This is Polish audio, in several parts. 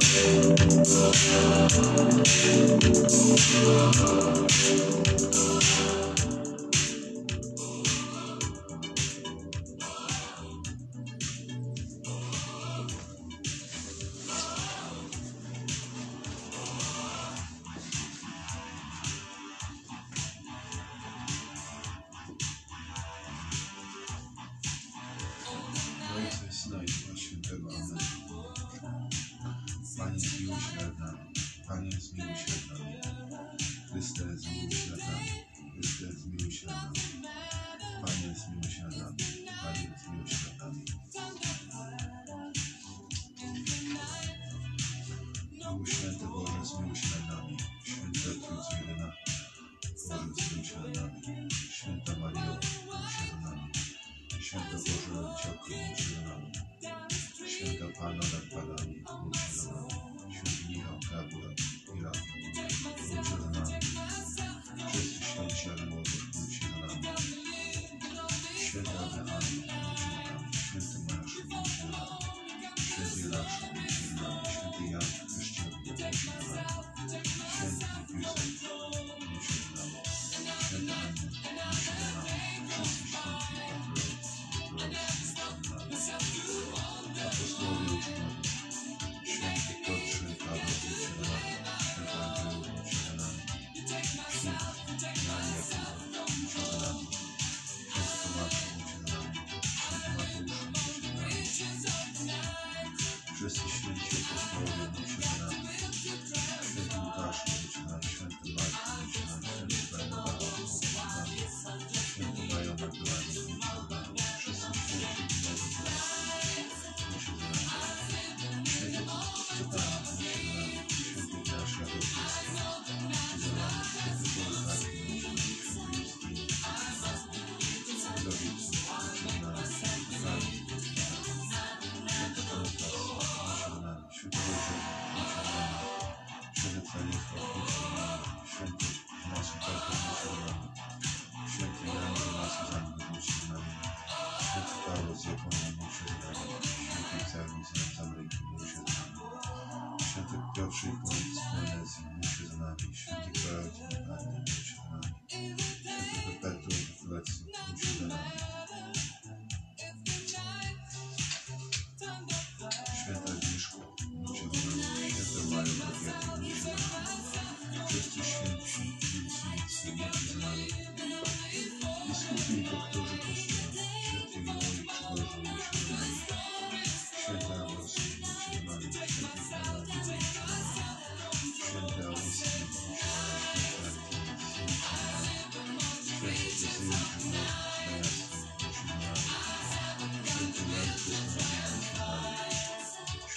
Thank you. Shukri Shukri Shukri Shukri Потекшие комнаты становятся лучше знаний, еще текают знаний, лучше знаний. Это какая-то называется лучше знаний. Это Мишко, лучше знаний. Это Марио Пакет, лучше знаний. Чувствующие лучше лучше знаний. как тоже после жертвы его не знаний.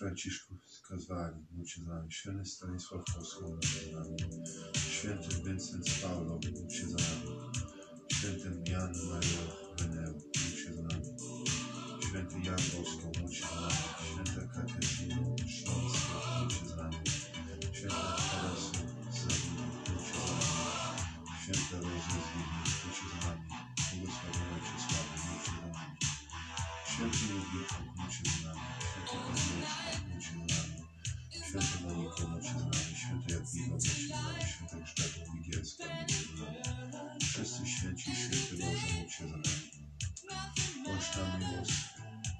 Franciszku Kazwali, módl za nami. Święty Stanisław Kosło, módl za nami. Święty Vincent Paulo, módl się za nami. Święty Jan Maria Meneu, módl się za nami. Święty Jan Bosko, módl się za nami. Święta Katarzyna Szląska, módl się za nami. Święta Tarasu Zabina, módl się za nami. Święta Rosa Zbigniew, módl się za nami. Błogosławiona Ciesława, módl się za nami. Święty Ludwik, Ponad siedemnaście świętej Jadwiga, za siedemnaście świętych Szczepów i Giecka, Wszyscy święci, święty Boże, módl się za nami. Bądź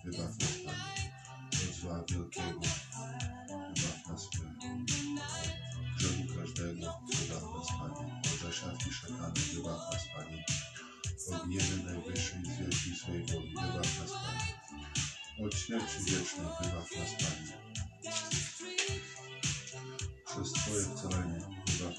wybaw nas Panie, od zła wielkiego, wybaw nas Panie. Grzechu każdego, wybaw nas Panie. Od zasiadki szatana, wybaw nas Panie. Od gniewy najwyższej z wielkiej swojej woli, wybaw nas Panie. Od śmierci wiecznej, wybaw nas Panie. Przez Twoje wcalenie wybaw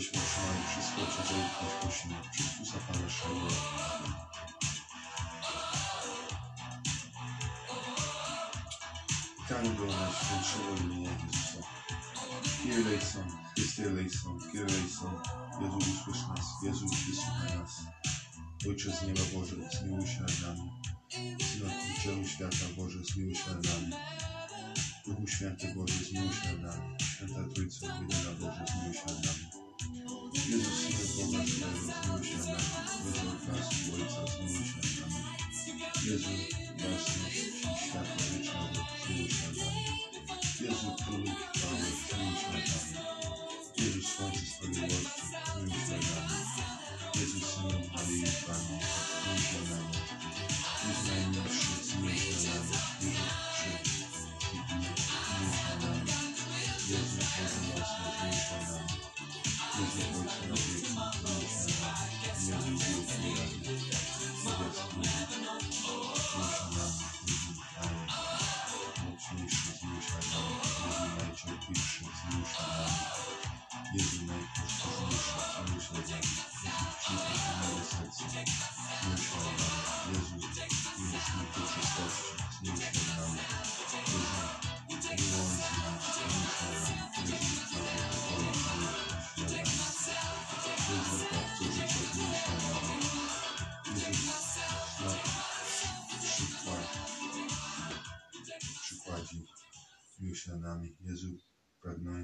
abyśmy otrzymali wszystko, czego ich prosimy, przez Chrystusa Pana naszego. Witamy do Najświętszego imienia Jezusa. Kyrie eleison, Chryste eleison, Kyrie eleison. Jezu, usłysz nas, Jezu, wysłuchaj nas. Ojcze z nieba Boże, zmiłuj się nad nami. Świata Boże, zmiłuj się nad nami. Duchu Święty Boże, zmiłuj się nad nami. Święta Trójco, jedyna Boże, zmiłuj się nad nami. Jezus, Synu Boga żywego, zmiłuj się nad nami. Jezu, Ojca Ojca, zmiłuj się nad nami. Jezu, jasność i światła wiecznego, zmiłuj się nad nami. Jezu, Królu chwały, zmiłuj się nad nami. Jezu, Słońce Sprawiedliwości, zmiłuj się nad nami. Jezu, Synu Maryi Pani, zmiłuj się nad nami. Jezu, najmilszy, zmiłuj się nad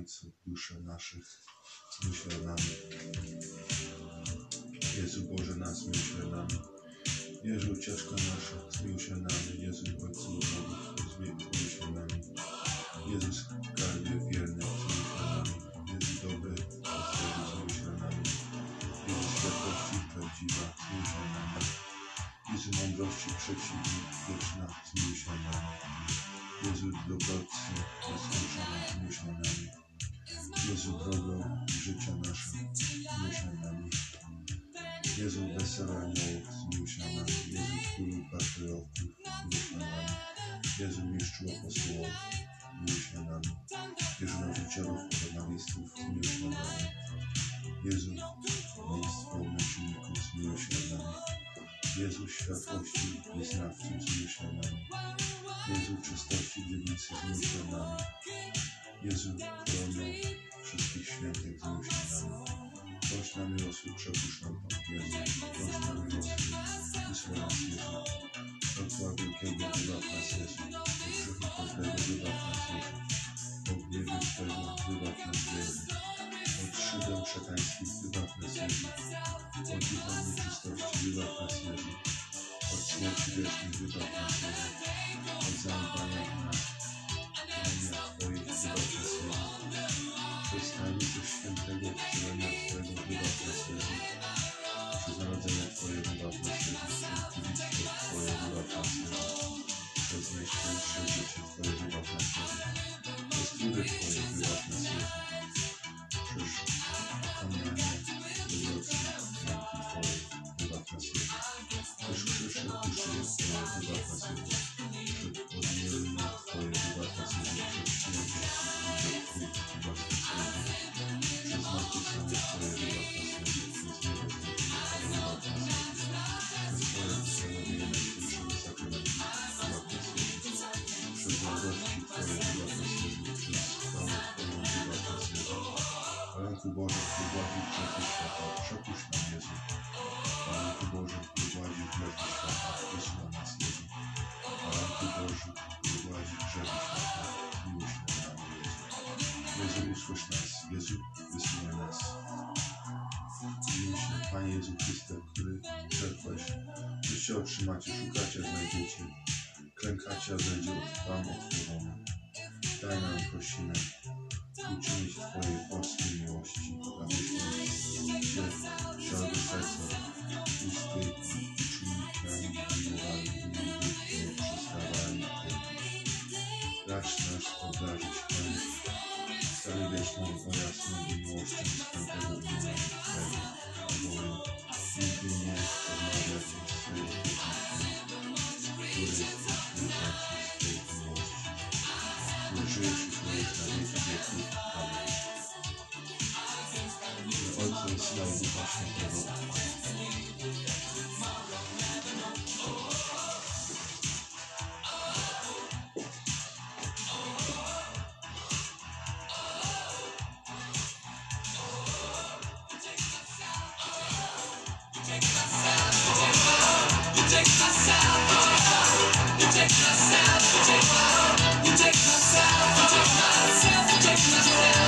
pragnący dusze naszych, nad nami. Jezu Boże nas, nad nami. Jezu, ucieczka nasza, zmiłuj się nami. Jezu, Ojcu Bogów, zmiłuj się nami. Jezus, skarbie wierny, zmiłuj się nami. Jezu, dobry, zmiłuj się nami. Jezu, światłości prawdziwa, zmiłuj się nami. Jezu, mądrości przeciwni, wieczna, zmiłuj się nami. Jezu, dobrocy, nieskończony, zmiłuj się nami. Jezu, drogo życia nasze, nad nami. Jezu, wesela aniołów, zmiłuj nami. Jezu, królu patriotów, zmiłuj nami. Jezu, mistrzu apostołów, zmiłuj nami. Jezu, nauczycielów, ewangelistów, zmiłuj nami. Jezu, miejsce męczenników, zmiłuj nami. Jezu, światłości wyznawców, zmiłuj nami. Jezu, czystości dziewicy, zmiłuj nami. Jezu, koroną wszystkich świętych, nad nami. Bądź na miłosły, przepuść nam Jezu. Bądź na miłosły, wysłał nas Jezu. Od zła wielkiego nas. Boże, gładzi grzechy świata, przepuść nam Jezu. Baranku Boży, który gładzi grzechy świata, wysył na nas Jezu. Baranku Boży, który gładzi grzechy świata, nad nami Jezu. Jezu, usłysz nas, Jezu, wysyłaj nas. Się, Panie Jezu Chryste, który rzekłeś, życie otrzymacie, szukacie, znajdziecie, klękacie, a znajdzie Wam otworzone. Daj nam, prosimy, uczynić Twojej polskiej miłości, abyśmy Cię całego serca, usty i czynnikami miłowali i nie przestawali Cię. Racz nas obdarzyć, Panie, stale wieczną, o jasną i miłością świętego imienia